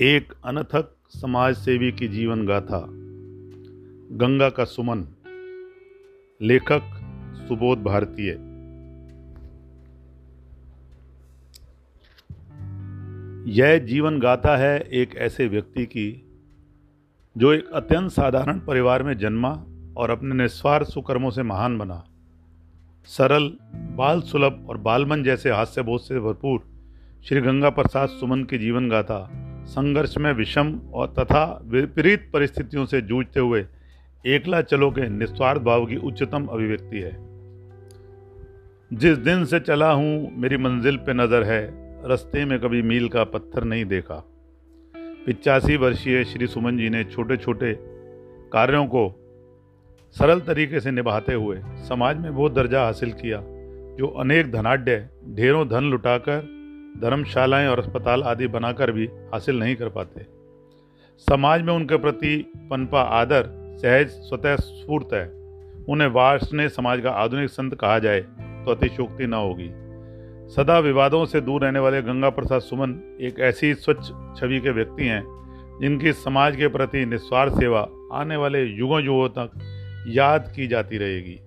एक अनथक समाज सेवी की जीवन गाथा। गंगा का सुमन। लेखक सुबोध भारतीय। यह जीवन गाथा है एक ऐसे व्यक्ति की, जो एक अत्यंत साधारण परिवार में जन्मा और अपने निस्वार्थ सुकर्मों से महान बना। सरल बाल सुलभ और बालमन जैसे हास्य बोध से भरपूर श्री गंगा प्रसाद सुमन की जीवन गाथा संघर्ष में विषम और तथा विपरीत परिस्थितियों से जूझते हुए एकला चलो के निस्वार्थ भाव की उच्चतम अभिव्यक्ति है। जिस दिन से चला हूँ, मेरी मंजिल पे नज़र है। रस्ते में कभी मील का पत्थर नहीं देखा। पिचासी वर्षीय श्री सुमन जी ने छोटे छोटे कार्यों को सरल तरीके से निभाते हुए समाज में वो दर्जा हासिल किया, जो अनेक धनाढ़, ढेरों धन लुटाकर धर्मशालाएँ और अस्पताल आदि बनाकर भी हासिल नहीं कर पाते। समाज में उनके प्रति पनपा आदर सहज, स्वतः स्फूर्त है। उन्हें वार्षने समाज का आधुनिक संत कहा जाए तो अतिशोक्ति न होगी। सदा विवादों से दूर रहने वाले गंगा प्रसाद सुमन एक ऐसी स्वच्छ छवि के व्यक्ति हैं, जिनकी समाज के प्रति निस्वार्थ सेवा आने वाले युगों युगों तक याद की जाती रहेगी।